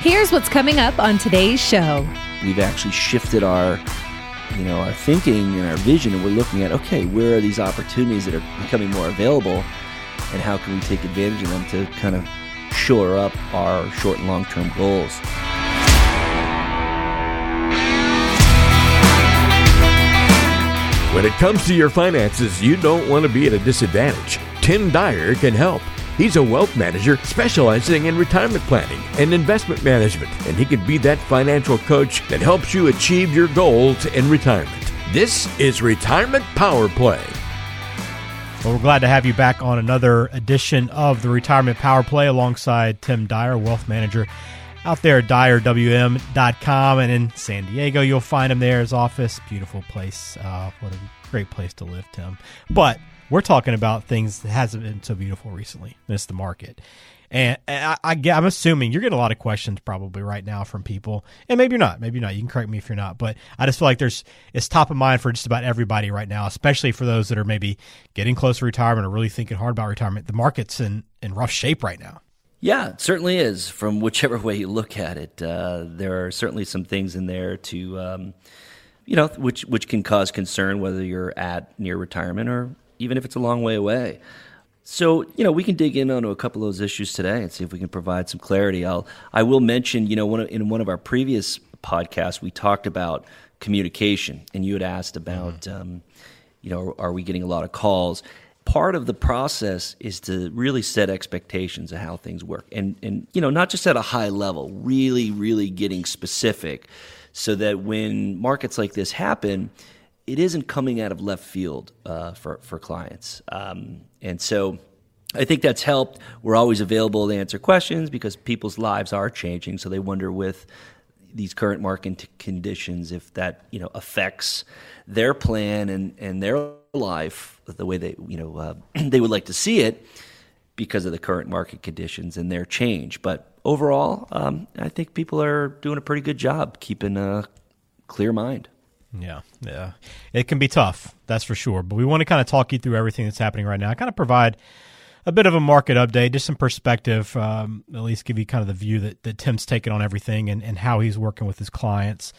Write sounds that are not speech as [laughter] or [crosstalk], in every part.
Here's what's coming up on today's show. We've actually shifted our you know our thinking and our vision and we're looking at okay where are these opportunities that are becoming more available and how can we take advantage of them to kind of shore up our short and long term goals When it comes to your finances, you don't want to be at a disadvantage. Tim Dyer can help. He's a wealth manager specializing in retirement planning and investment management, and he can be that financial coach that helps you achieve your goals in retirement. This is Retirement Power Play. Well, we're glad to have you back on another edition of the Retirement Power Play alongside Tim Dyer, wealth manager out there at dyerwm.com. And in San Diego, you'll find him there, his office. Beautiful place. Uh, what a great place to live, Tim. But we're talking about things that hasn't been so beautiful recently. It's the market. And I, I, am assuming you're getting a lot of questions probably right now from people, and maybe you're not. Maybe you're not. You can correct me if you're not. But I just feel like there's it's top of mind for just about everybody right now, especially for those that are maybe getting close to retirement or really thinking hard about retirement. The market's in in rough shape right now. Yeah, it certainly is. From whichever way you look at it, uh, there are certainly some things in there to, um, you know, which which can cause concern whether you're at near retirement or even if it's a long way away. So, you know, we can dig in onto a couple of those issues today and see if we can provide some clarity. I'll I will mention, you know, one of, in one of our previous podcasts, we talked about communication, and you had asked about, mm-hmm. um, you know, are we getting a lot of calls? Part of the process is to really set expectations of how things work and and you know not just at a high level really really getting specific so that when markets like this happen it isn't coming out of left field uh, for for clients um, and so I think that's helped. We're always available to answer questions because people's lives are changing. So they wonder with these current market conditions if that you know affects their plan and, and their life the way they you know uh, [clears throat] they would like to see it because of the current market conditions and their change. But overall, um, I think people are doing a pretty good job keeping a clear mind. Yeah, yeah, it can be tough, that's for sure. But we want to kind of talk you through everything that's happening right now. I Kind of provide a bit of a market update, just some perspective, um, at least give you kind of the view that, that Tim's taken on everything and, and how he's working with his clients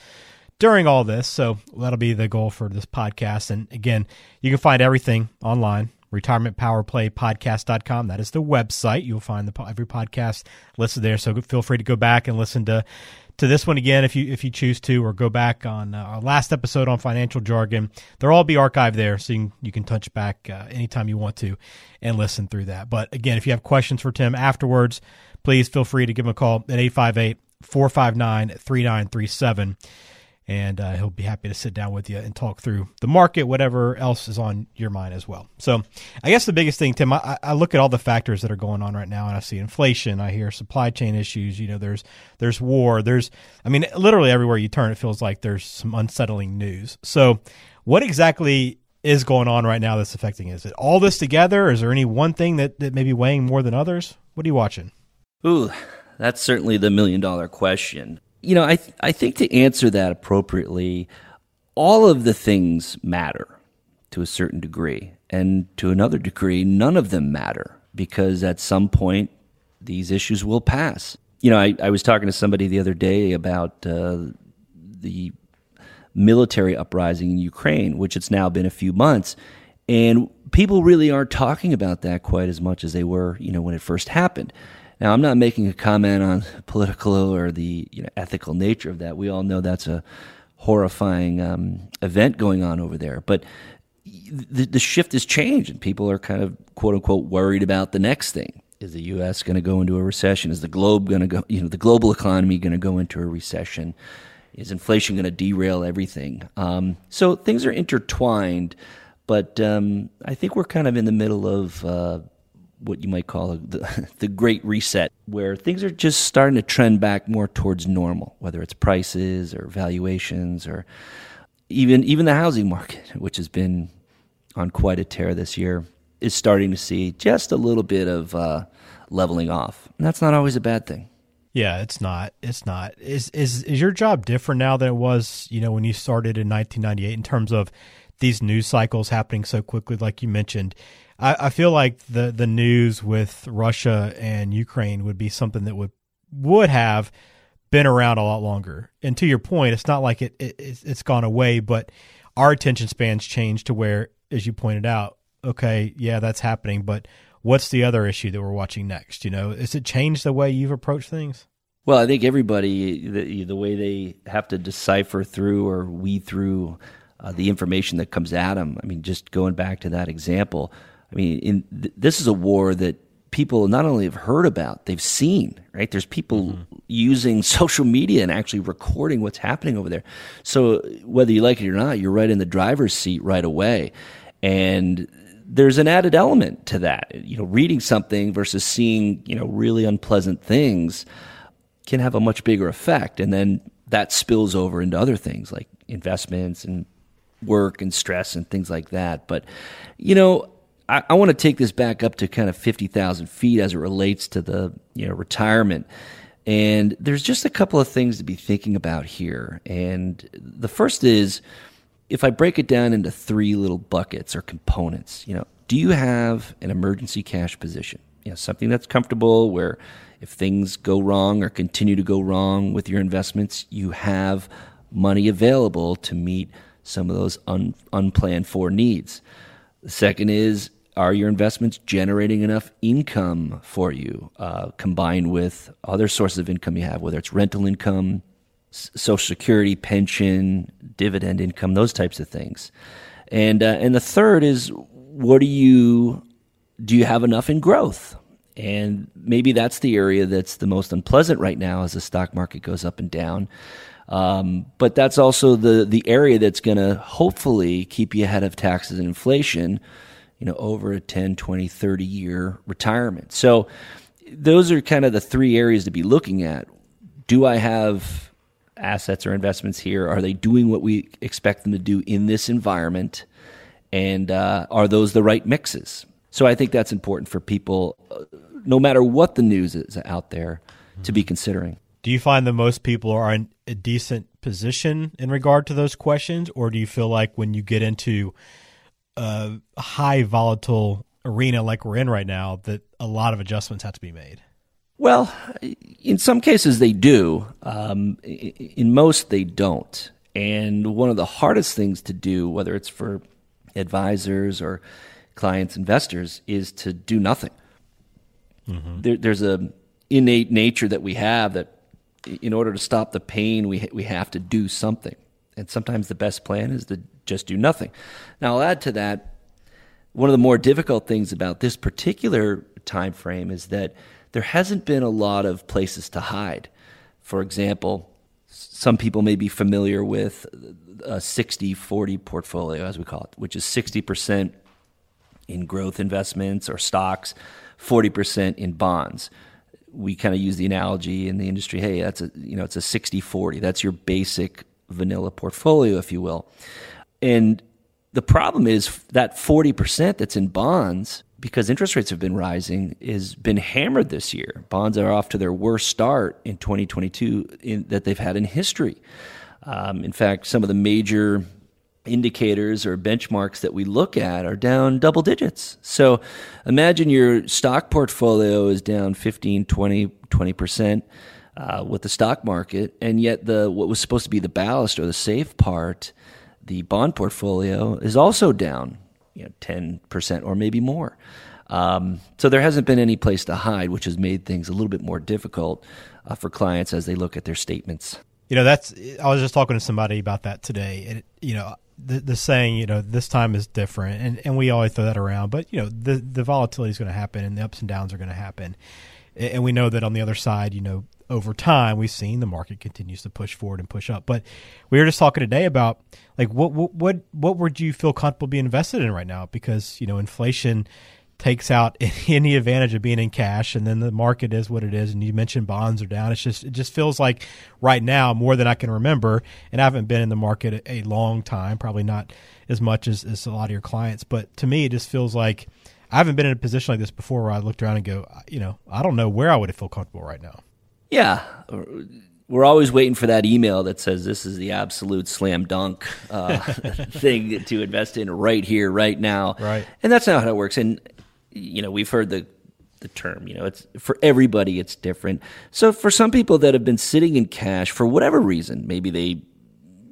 during all this. So that'll be the goal for this podcast. And again, you can find everything online. RetirementPowerPlayPodcast.com. That is the website. You'll find the every podcast listed there. So feel free to go back and listen to to this one again if you if you choose to, or go back on uh, our last episode on financial jargon. They'll all be archived there, so you can, you can touch back uh, anytime you want to and listen through that. But again, if you have questions for Tim afterwards, please feel free to give him a call at 858 459 3937 and uh, he'll be happy to sit down with you and talk through the market, whatever else is on your mind as well. So, I guess the biggest thing, Tim, I, I, look at all the factors that are going on right now, and I see inflation, I hear supply chain issues. You know, there's there's war, there's, I mean, literally everywhere you turn, it feels like there's some unsettling news. So, what exactly is going on right now that's affecting? Is it all this together? Is there any one thing that that may be weighing more than others? What are you watching? Ooh, that's certainly the million dollar question you know, I th- I think to answer that appropriately, all of the things matter to a certain degree, and to another degree, none of them matter because at some point these issues will pass. You know, I, I was talking to somebody the other day about uh, the military uprising in Ukraine, which it's now been a few months, and people really aren't talking about that quite as much as they were, you know, when it first happened. Now, I'm not making a comment on political or the you know, ethical nature of that. We all know that's a horrifying um, event going on over there. But the, the shift has changed, and people are kind of quote unquote worried about the next thing. Is the U.S. going to go into a recession? Is the globe going to go? You know, the global economy going to go into a recession? Is inflation going to derail everything? Um, so things are intertwined, but um, I think we're kind of in the middle of uh, what you might call the, [laughs] the great reset, where things are just starting to trend back more towards normal, whether it's prices or valuations or even even the housing market, [laughs] which has been on quite a tear this year, is starting to see just a little bit of uh, leveling off, and that's not always a bad thing. Yeah, it's not. It's not. Is is is your job different now than it was, you know, when you started in 1998 in terms of these news cycles happening so quickly, like you mentioned? I, I feel like the the news with Russia and Ukraine would be something that would would have been around a lot longer. And to your point, it's not like it, it it's gone away, but our attention spans changed to where, as you pointed out, okay, yeah, that's happening, but what's the other issue that we're watching next? You know, has it changed the way you've approached things? Well, I think everybody the, the way they have to decipher through or weed through uh, the information that comes at them. I mean, just going back to that example. I mean, in, th- this is a war that people not only have heard about, they've seen, right? There's people mm-hmm. using [laughs] social media and actually recording what's happening over there. So whether you like it or not, you're right in the driver's seat right away. And there's an added element to that. You know, reading something versus seeing, you know, really unpleasant things can have a much bigger effect. And then that spills over into other things like investments and work and stress and things like that. But, you know, I, I want to take this back up to kind of 50,000 feet as it relates to the, you know, retirement. And there's just a couple of things to be thinking about here. And the first is if I break it down into three little buckets or components, you know, do you have an emergency cash position? You know, something that's comfortable where if things go wrong or continue to go wrong with your investments, you have money available to meet some of those un, unplanned for needs. The second is are your investments generating enough income for you, uh, combined with other sources of income you have, whether it's rental income, Social Security, pension, dividend income, those types of things. And uh, and the third is what do you do? You have enough in growth, and maybe that's the area that's the most unpleasant right now as the stock market goes up and down. Um, but that's also the the area that's going to hopefully keep you ahead of taxes and inflation you know, over a 10, 20, 30 year retirement. So those are kind of the three areas to be looking at. Do I have assets or investments here? Are they doing what we expect them to do in this environment? And uh, are those the right mixes? So I think that's important for people, uh, no matter what the news is out there, to be considering. Do you find that most people are in a decent position in regard to those questions, or do you feel like when you get into a high volatile arena like we're in right now that a lot of adjustments have to be made? Well, in some cases they do. Um, in most, they don't. And one of the hardest things to do, whether it's for advisors or clients, investors, is to do nothing. Mm-hmm. There, there's a innate nature that we have that, in order to stop the pain, we we have to do something. And sometimes the best plan is to just do nothing. Now, I'll add to that one of the more difficult things about this particular time frame is that there hasn't been a lot of places to hide. For example, some people may be familiar with a 60 40 portfolio, as we call it, which is 60% in growth investments or stocks, 40% in bonds. We kind of use the analogy in the industry hey, that's a, you know, it's a 60 40. That's your basic vanilla portfolio, if you will. And the problem is that 40% that's in bonds, because interest rates have been rising, has been hammered this year. Bonds are off to their worst start in 2022 in, that they've had in history. Um, in fact, some of the major indicators or benchmarks that we look at are down double digits. So imagine your stock portfolio is down 15, 20, 20% uh, with the stock market, and yet the what was supposed to be the ballast or the safe part – the bond portfolio is also down, you know, ten percent or maybe more. Um, so there hasn't been any place to hide, which has made things a little bit more difficult uh, for clients as they look at their statements. You know, that's I was just talking to somebody about that today, and you know, the, the saying, you know, this time is different, and, and we always throw that around, but you know, the the volatility is going to happen, and the ups and downs are going to happen, and we know that on the other side, you know, over time we've seen the market continues to push forward and push up. But we were just talking today about like what what what, would you feel comfortable being invested in right now? Because you know inflation takes out [laughs] any advantage of being in cash, and then the market is what it is. And you mentioned bonds are down. It's just it just feels like right now more than I can remember, and I haven't been in the market a long time, probably not as much as, as a lot of your clients. But to me, it just feels like. I haven't been in a position like this before where I looked around and go, you know, I don't know where I would feel comfortable right now. Yeah. We're always waiting for that email that says this is the absolute slam dunk uh, [laughs] thing to invest in right here, right now. Right. And that's not how it works. And, you know, we've heard the the term. You know, it's for everybody, it's different. So for some people that have been sitting in cash for whatever reason, maybe they,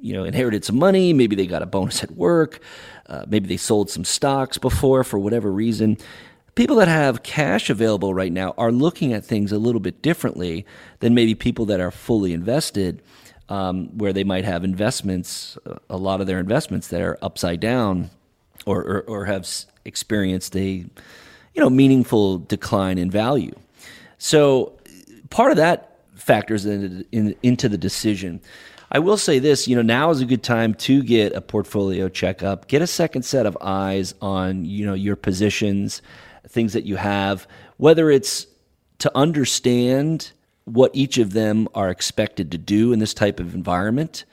you know, inherited some money, maybe they got a bonus at work, uh, maybe they sold some stocks before for whatever reason. People that have cash available right now are looking at things a little bit differently than maybe people that are fully invested, um, where they might have investments, a lot of their investments that are upside down or, or, or have experienced a you know, meaningful decline in value. So part of that factors in, in, into the decision. I will say this, you know, now is a good time to get a portfolio checkup, get a second set of eyes on, you know, your positions, things that you have, whether it's to understand what each of them are expected to do in this type of environment,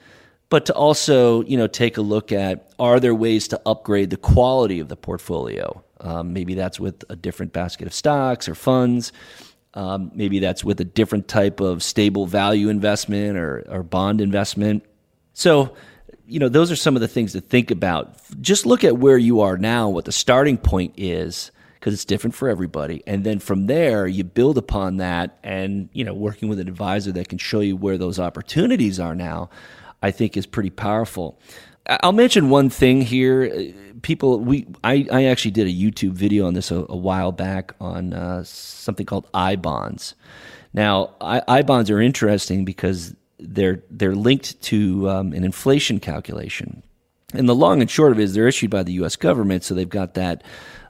but to also, you know, take a look at are there ways to upgrade the quality of the portfolio? Um, maybe that's with a different basket of stocks or funds. Um, maybe that's with a different type of stable value investment or, or bond investment. So, you know, those are some of the things to think about. Just look at where you are now, what the starting point is, because it's different for everybody. And then from there, you build upon that and, you know, working with an advisor that can show you where those opportunities are now, I think is pretty powerful. I'll mention one thing here. People, we I, I actually did a YouTube video on this a, a while back on uh, something called I bonds. Now, I, I bonds are interesting because they're they're linked to um, an inflation calculation, and the long and short of it is they're issued by the U.S. government, so they've got that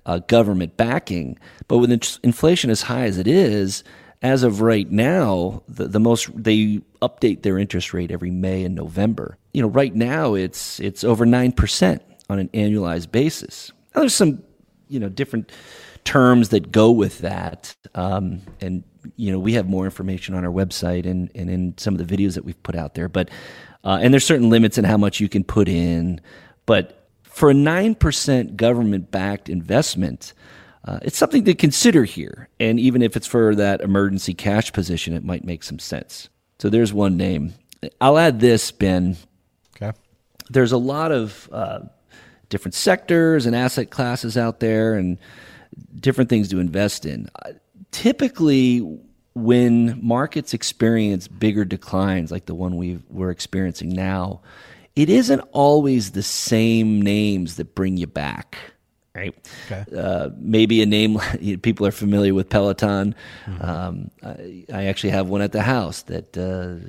uh, government backing. But with inflation as high as it is, as of right now, the, the most they update their interest rate every May and November. You know, right now it's it's over nine percent on an annualized basis. Now, there's some you know different terms that go with that, um, and you know we have more information on our website and and in some of the videos that we've put out there. But uh, and there's certain limits in how much you can put in, but for a nine percent government backed investment uh, it's something to consider here. And even if it's for that emergency cash position, it might make some sense. So there's one name. I'll add this, Ben. Okay. There's a lot of uh, different sectors and asset classes out there and different things to invest in. Uh, typically, when markets experience bigger declines like the one we we're experiencing now, it isn't always the same names that bring you back right? Okay. Uh, maybe a name [laughs] people are familiar with Peloton. Mm-hmm. Um, I, I, actually have one at the house that uh,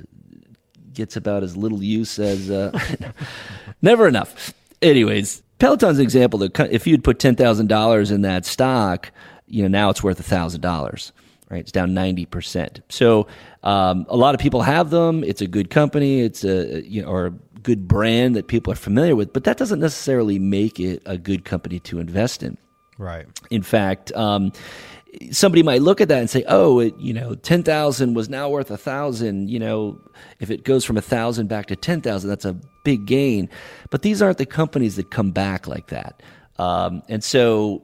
gets about as little use as uh, [laughs] [laughs] never enough. Anyways, Peloton's an example that if you'd put ten thousand dollars in that stock, you know now it's worth a thousand dollars. Right, it's down ninety percent. So um, a lot of people have them. It's a good company. It's a you know, or good brand that people are familiar with, but that doesn't necessarily make it a good company to invest in. Right. In fact, um, somebody might look at that and say, "Oh, it, you know, ten thousand was now worth a thousand. You know, if it goes from a thousand back to ten thousand, that's a big gain." But these aren't the companies that come back like that. Um, and so,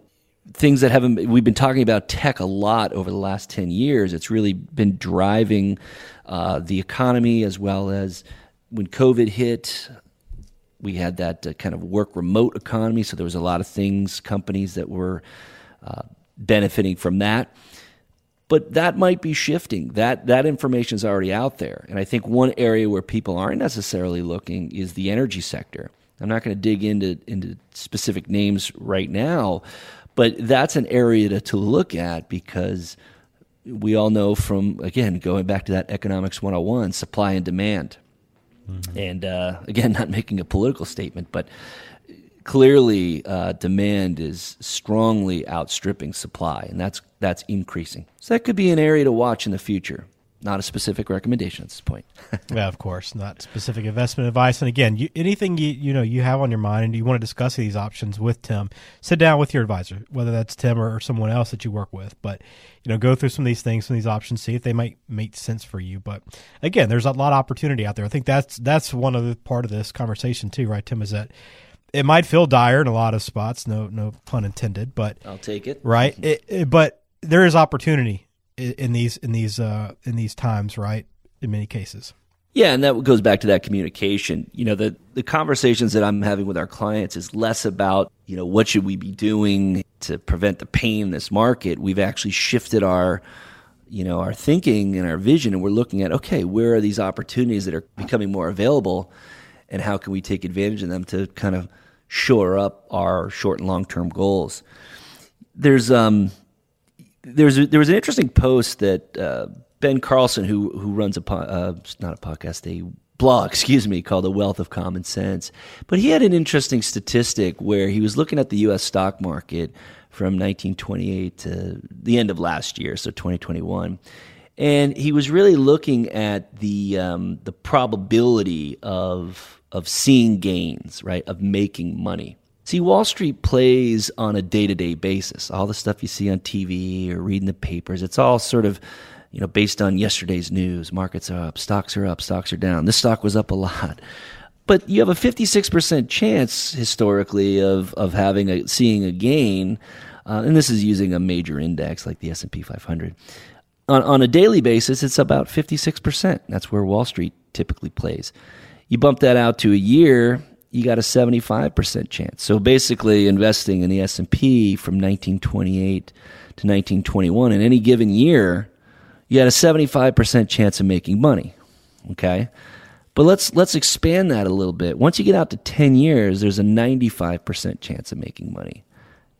things that haven't we've been talking about tech a lot over the last ten years. It's really been driving uh, the economy as well as when COVID hit, we had that uh, kind of work remote economy. So there was a lot of things, companies that were uh, benefiting from that. But that might be shifting. That that information is already out there, and I think one area where people aren't necessarily looking is the energy sector. I'm not going to dig into into specific names right now, but that's an area to, to look at because we all know from again going back to that economics 101 supply and demand Mm-hmm. And uh, again, not making a political statement, but clearly uh, demand is strongly outstripping supply, and that's that's increasing. So that could be an area to watch in the future. Not a specific recommendation at this point. [laughs] yeah, of course, not specific investment advice. And again, you, anything you you know you have on your mind and you want to discuss these options with Tim, sit down with your advisor, whether that's Tim or, or someone else that you work with. But you know, go through some of these things, some of these options, see if they might make sense for you. But again, there's a lot of opportunity out there. I think that's that's one of the part of this conversation too, right, Tim? Is that it might feel dire in a lot of spots, no no pun intended, but I'll take it. Right, [laughs] it, it, but there is opportunity in these in these uh, in these times, right? In many cases. Yeah, and that goes back to that communication. You know, the the conversations that I'm having with our clients is less about, you know, what should we be doing to prevent the pain in this market. We've actually shifted our you know, our thinking and our vision and we're looking at okay, where are these opportunities that are becoming more available and how can we take advantage of them to kind of shore up our short and long-term goals. There's um there's a, there was an interesting post that uh, Ben Carlson, who who runs a po- uh, not a podcast, a blog, [laughs] excuse me, called The Wealth of Common Sense. But he had an interesting statistic where he was looking at the U.S. stock market from 1928 to the end of last year, so 2021. And he was really looking at the um, the probability of of seeing gains, right, of making money. See, Wall Street plays on a day to day basis. All the stuff you see on TV or reading the papers, it's all sort of you know, based on yesterday's news, markets are up, stocks are up, stocks are down. This stock was up a lot. But you have a 56% chance historically of, of having a, seeing a gain. Uh, and this is using a major index like the S&P 500. On, on a daily basis, it's about 56%. That's where Wall Street typically plays. You bump that out to a year, you got a 75% chance. So basically investing in the S&P from 1928 to 1921 in any given year you had a 75% chance of making money. Okay? But let's let's expand that a little bit. Once you get out to 10 years, there's a 95% chance of making money.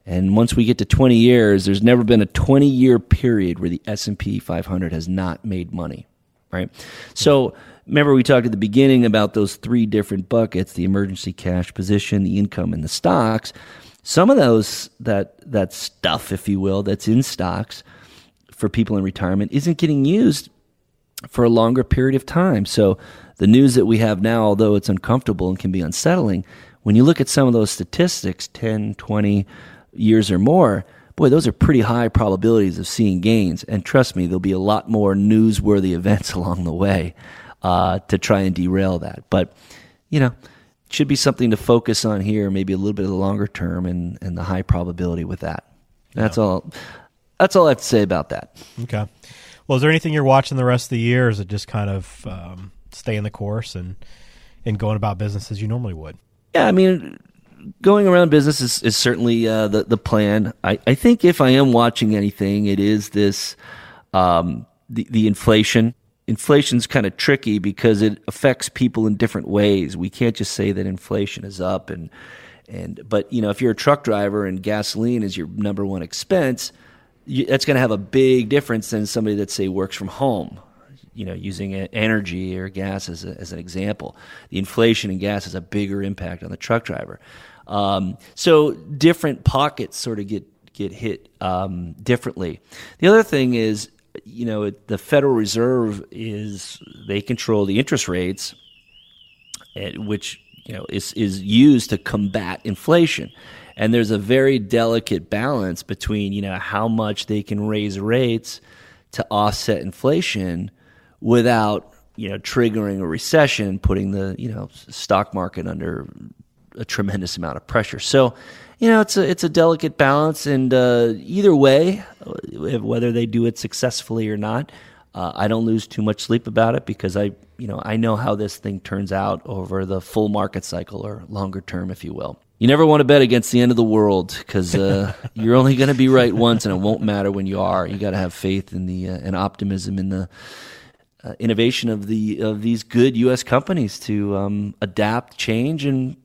And once we get to 20 years, there's never been a 20 year period where the S&P 500 has not made money, right? So, remember we talked at the beginning about those three different buckets, the emergency cash position, the income and the stocks. Some of those that that stuff if you will that's in stocks for people in retirement isn't getting used for a longer period of time. So the news that we have now, although it's uncomfortable and can be unsettling, when you look at some of those statistics, 10, 20 years or more, boy, those are pretty high probabilities of seeing gains. And trust me, there'll be a lot more newsworthy [laughs] events along the way uh, to try and derail that. But, you know, should be something to focus on here, maybe a little bit of the longer term and, and the high probability with that. That's yeah. all. That's all I have to say about that. Okay. Well, is there anything you're watching the rest of the year? Or is it just kind of um, staying the course and and going about business as you normally would? Yeah, I mean, going around business is, is certainly uh, the the plan. I, I think if I am watching anything, it is this um, the the inflation. Inflation's kind of tricky because it affects people in different ways. We can't just say that inflation is up and and but you know if you're a truck driver and gasoline is your number one expense you, that's going to have a big difference than somebody that say works from home you know using energy or gas as, a, as an example. The inflation in gas has a bigger impact on the truck driver. Um, so different pockets sort of get get hit um, differently. The other thing is you know the federal reserve is they control the interest rates eh, which you know is is used to combat inflation. And there's a very delicate balance between you know how much they can raise rates to offset inflation without you know triggering a recession putting the you know stock market under a tremendous amount of pressure so you know it's a it's a delicate balance and uh, either way whether they do it successfully or not uh, I don't lose too much sleep about it because I you know I know how this thing turns out over the full market cycle or longer term if you will you never want to bet against the end of the world because uh, [laughs] you're only going to be right once, and it won't matter when you are. You got to have faith in the uh, and optimism in the uh, innovation of the of these good U.S. companies to um, adapt, change, and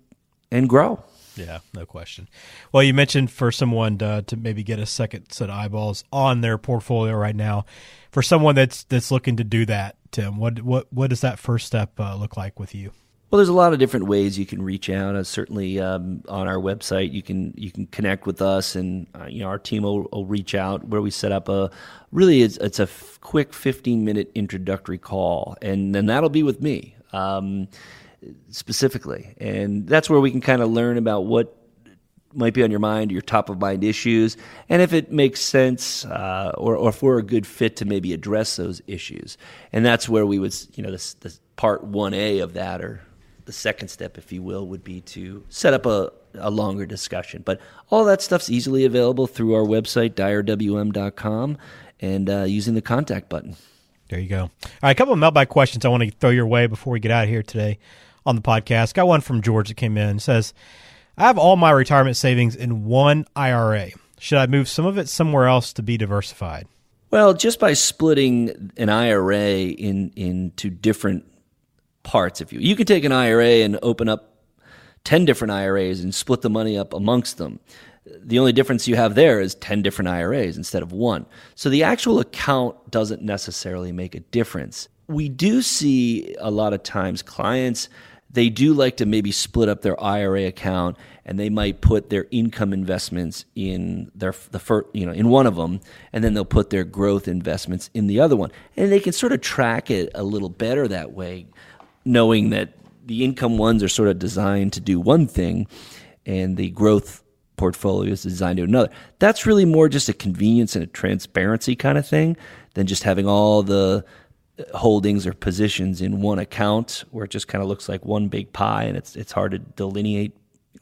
and grow. Yeah, no question. Well, you mentioned for someone to, to, maybe get a second set of eyeballs on their portfolio right now. For someone that's that's looking to do that, Tim, what what what does that first step uh, look like with you? Well, there's a lot of different ways you can reach out. Uh, certainly, um, on our website, you can you can connect with us, and uh, you know our team will, will, reach out. Where we set up a really it's, it's a f- quick 15 minute introductory call, and then that'll be with me um, specifically, and that's where we can kind of learn about what might be on your mind, your top of mind issues, and if it makes sense, uh, or, or if we're a good fit to maybe address those issues. And that's where we would, you know, this, this part one A of that, or the second step, if you will, would be to set up a, a longer discussion. But all that stuff's easily available through our website, dyerwm.com, and uh, using the contact button. There you go. All right, a couple of mailbag questions I want to throw your way before we get out of here today on the podcast. Got one from George that came in. Says, I have all my retirement savings in one IRA. Should I move some of it somewhere else to be diversified? Well, just by splitting an IRA in into different parts, if you you can take an IRA and open up ten different IRAs and split the money up amongst them. The only difference you have there is 10 different IRAs instead of one. So the actual account doesn't necessarily make a difference. We do see a lot of times clients they do like to maybe split up their IRA account and they might put their income investments in their the first, you know in one of them and then they'll put their growth investments in the other one. And they can sort of track it a little better that way knowing that the income ones are sort of designed to do one thing and the growth portfolio is designed to do another. That's really more just a convenience and a transparency kind of thing than just having all the holdings or positions in one account where it just kind of looks like one big pie and it's it's hard to delineate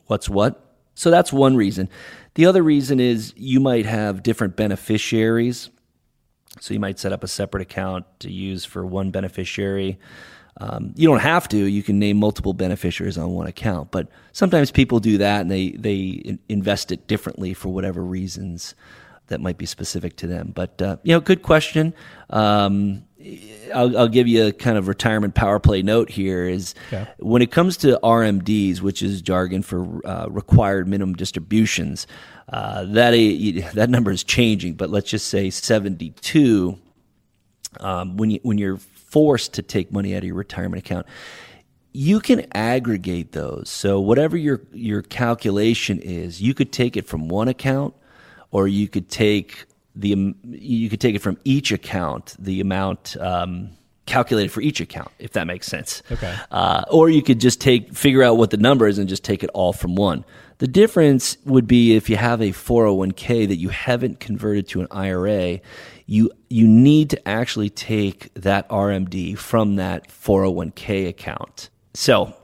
what's what. So that's one reason. The other reason is you might have different beneficiaries. So you might set up a separate account to use for one beneficiary. Um, you don't have to. You can name multiple beneficiaries on one account, but sometimes people do that and they they invest it differently for whatever reasons that might be specific to them. But uh, you know, good question. Um, I'll, I'll, give you a kind of retirement power play note here is okay. when it comes to RMDs, which is jargon for uh, required minimum distributions, uh, that that number is changing. But let's just say seventy two. Um, when you when you're forced to take money out of your retirement account, you can aggregate those. So whatever your your calculation is, you could take it from one account, or you could take the you could take it from each account, the amount um, calculated for each account, if that makes sense. Okay. Uh, or you could just take figure out what the number is and just take it all from one. The difference would be if you have a 401k that you haven't converted to an IRA, you you need to actually take that RMD from that 401k account. So,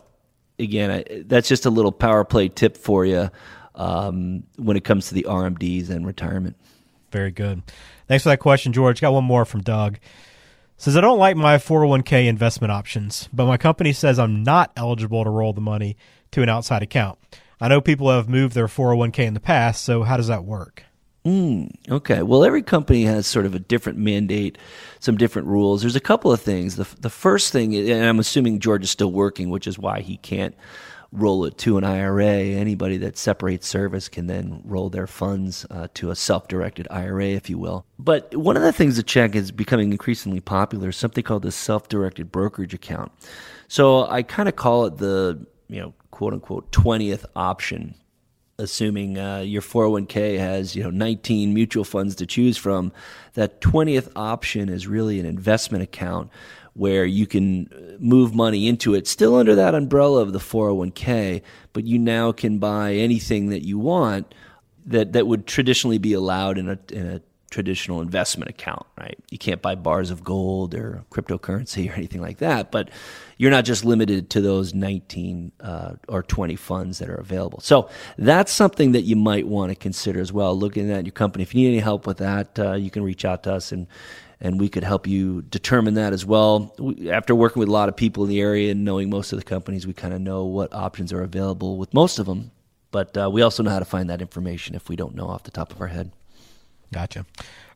again, I, that's just a little power play tip for you um, when it comes to the RMDs and retirement. Very good. Thanks for that question, George. Got one more from Doug. Says I don't like my 401k investment options, but my company says I'm not eligible to roll the money to an outside account. I know people have moved their 401k in the past, so how does that work? Mm, okay. Well, every company has sort of a different mandate, some different rules. There's a couple of things. The, the first thing, and I'm assuming George is still working, which is why he can't roll it to an IRA. Anybody that separates service can then roll their funds uh, to a self directed IRA, if you will. But one of the things to check is becoming increasingly popular is something called the self directed brokerage account. So I kind of call it the, you know, quote unquote 20th option assuming uh, your 401k has you know 19 mutual funds to choose from that 20th option is really an investment account where you can move money into it, still under that umbrella of the 401k, but you now can buy anything that you want that, that would traditionally be allowed in a, in a traditional investment account, right? You can't buy bars of gold or cryptocurrency or anything like that, but you're not just limited to those 19 uh, or 20 funds that are available. So that's something that you might want to consider as well. Looking at your company, if you need any help with that, uh, you can reach out to us and and we could help you determine that as well. After working with a lot of people in the area and knowing most of the companies, we kind of know what options are available with most of them. But uh, we also know how to find that information if we don't know off the top of our head. Gotcha.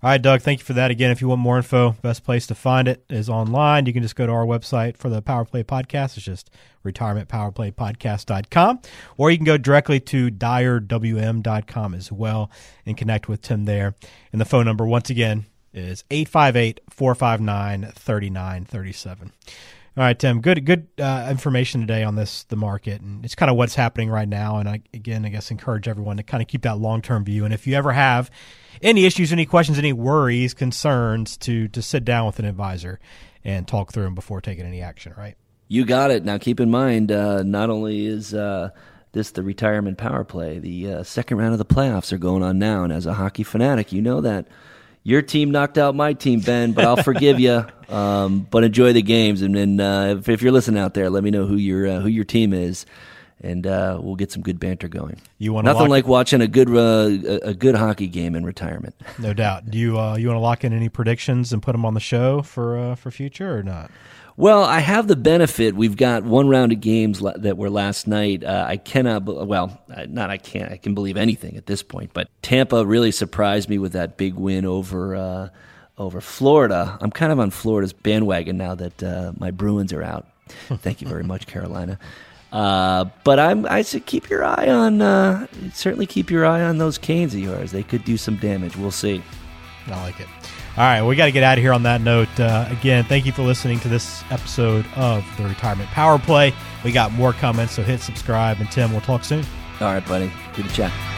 All right, Doug, thank you for that. Again, if you want more info, best place to find it is online. You can just go to our website for the Power Play Podcast. It's just retirementpowerplaypodcast.com. Or you can go directly to dyerwm.com as well and connect with Tim there. And the phone number, once again, is 858 459 3937. All right, Tim. Good, good uh, information today on this the market, and it's kind of what's happening right now. And I, again, I guess encourage everyone to kind of keep that long term view. And if you ever have any issues, any questions, any worries, concerns, to to sit down with an advisor and talk through them before taking any action. Right. You got it. Now, keep in mind, uh, not only is uh, this the retirement power play, the uh, second round of the playoffs are going on now, and as a hockey fanatic, you know that your team knocked out my team, Ben, but I'll forgive you. [laughs] Um, but enjoy the games, and then uh, if, if, you're listening out there, let me know who your uh, who your team is, and uh, we'll get some good banter going. You want nothing lock, like watching a good uh, a good hockey game in retirement. No doubt. Do you uh, you want to lock in any predictions and put them on the show for uh, for future or not? Well, I have the benefit. We've got one round of games that were last night. Uh, I cannot, well, not I can't. I can believe anything at this point. But Tampa really surprised me with that big win over uh, over Florida. I'm kind of on Florida's bandwagon now that uh, my Bruins are out. [laughs] Thank you very much, Carolina. Uh, but I'm, I said keep your eye on, uh, certainly keep your eye on those Canes of yours. They could do some damage. We'll see. I like it. All right, we got to get out of here on that note. Uh, again, thank you for listening to this episode of the Retirement Power Play. We got more comments, so hit subscribe. And Tim, we'll talk soon. All right, buddy. Good to chat.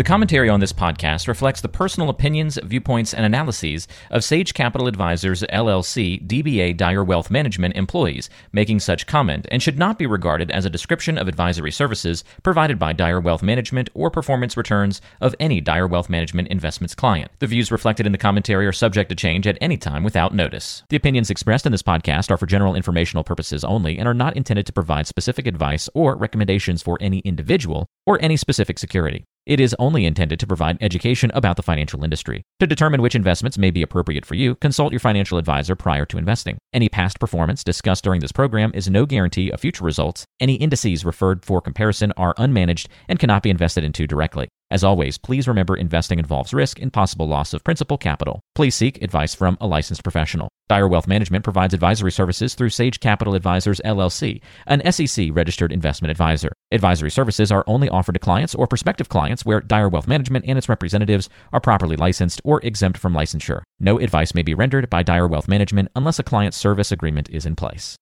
The commentary on this podcast reflects the personal opinions, viewpoints, and analyses of Sage Capital Advisors LLC DBA Dyer Wealth Management employees making such comment and should not be regarded as a description of advisory services provided by Dyer Wealth Management or performance returns of any Dyer Wealth Management investments client. The views reflected in the commentary are subject to change at any time without notice. The opinions expressed in this podcast are for general informational purposes only and are not intended to provide specific advice or recommendations for any individual or any specific security. It is only intended to provide education about the financial industry. To determine which investments may be appropriate for you, consult your financial advisor prior to investing. Any past performance discussed during this program is no guarantee of future results. Any indices referred for comparison are unmanaged and cannot be invested into directly. As always, please remember investing involves risk and possible loss of principal capital. Please seek advice from a licensed professional. Dyer Wealth Management provides advisory services through Sage Capital Advisors LLC, an SEC registered investment advisor. Advisory services are only offered to clients or prospective clients where Dyer Wealth Management and its representatives are properly licensed or exempt from licensure. No advice may be rendered by Dyer Wealth Management unless a client service agreement is in place.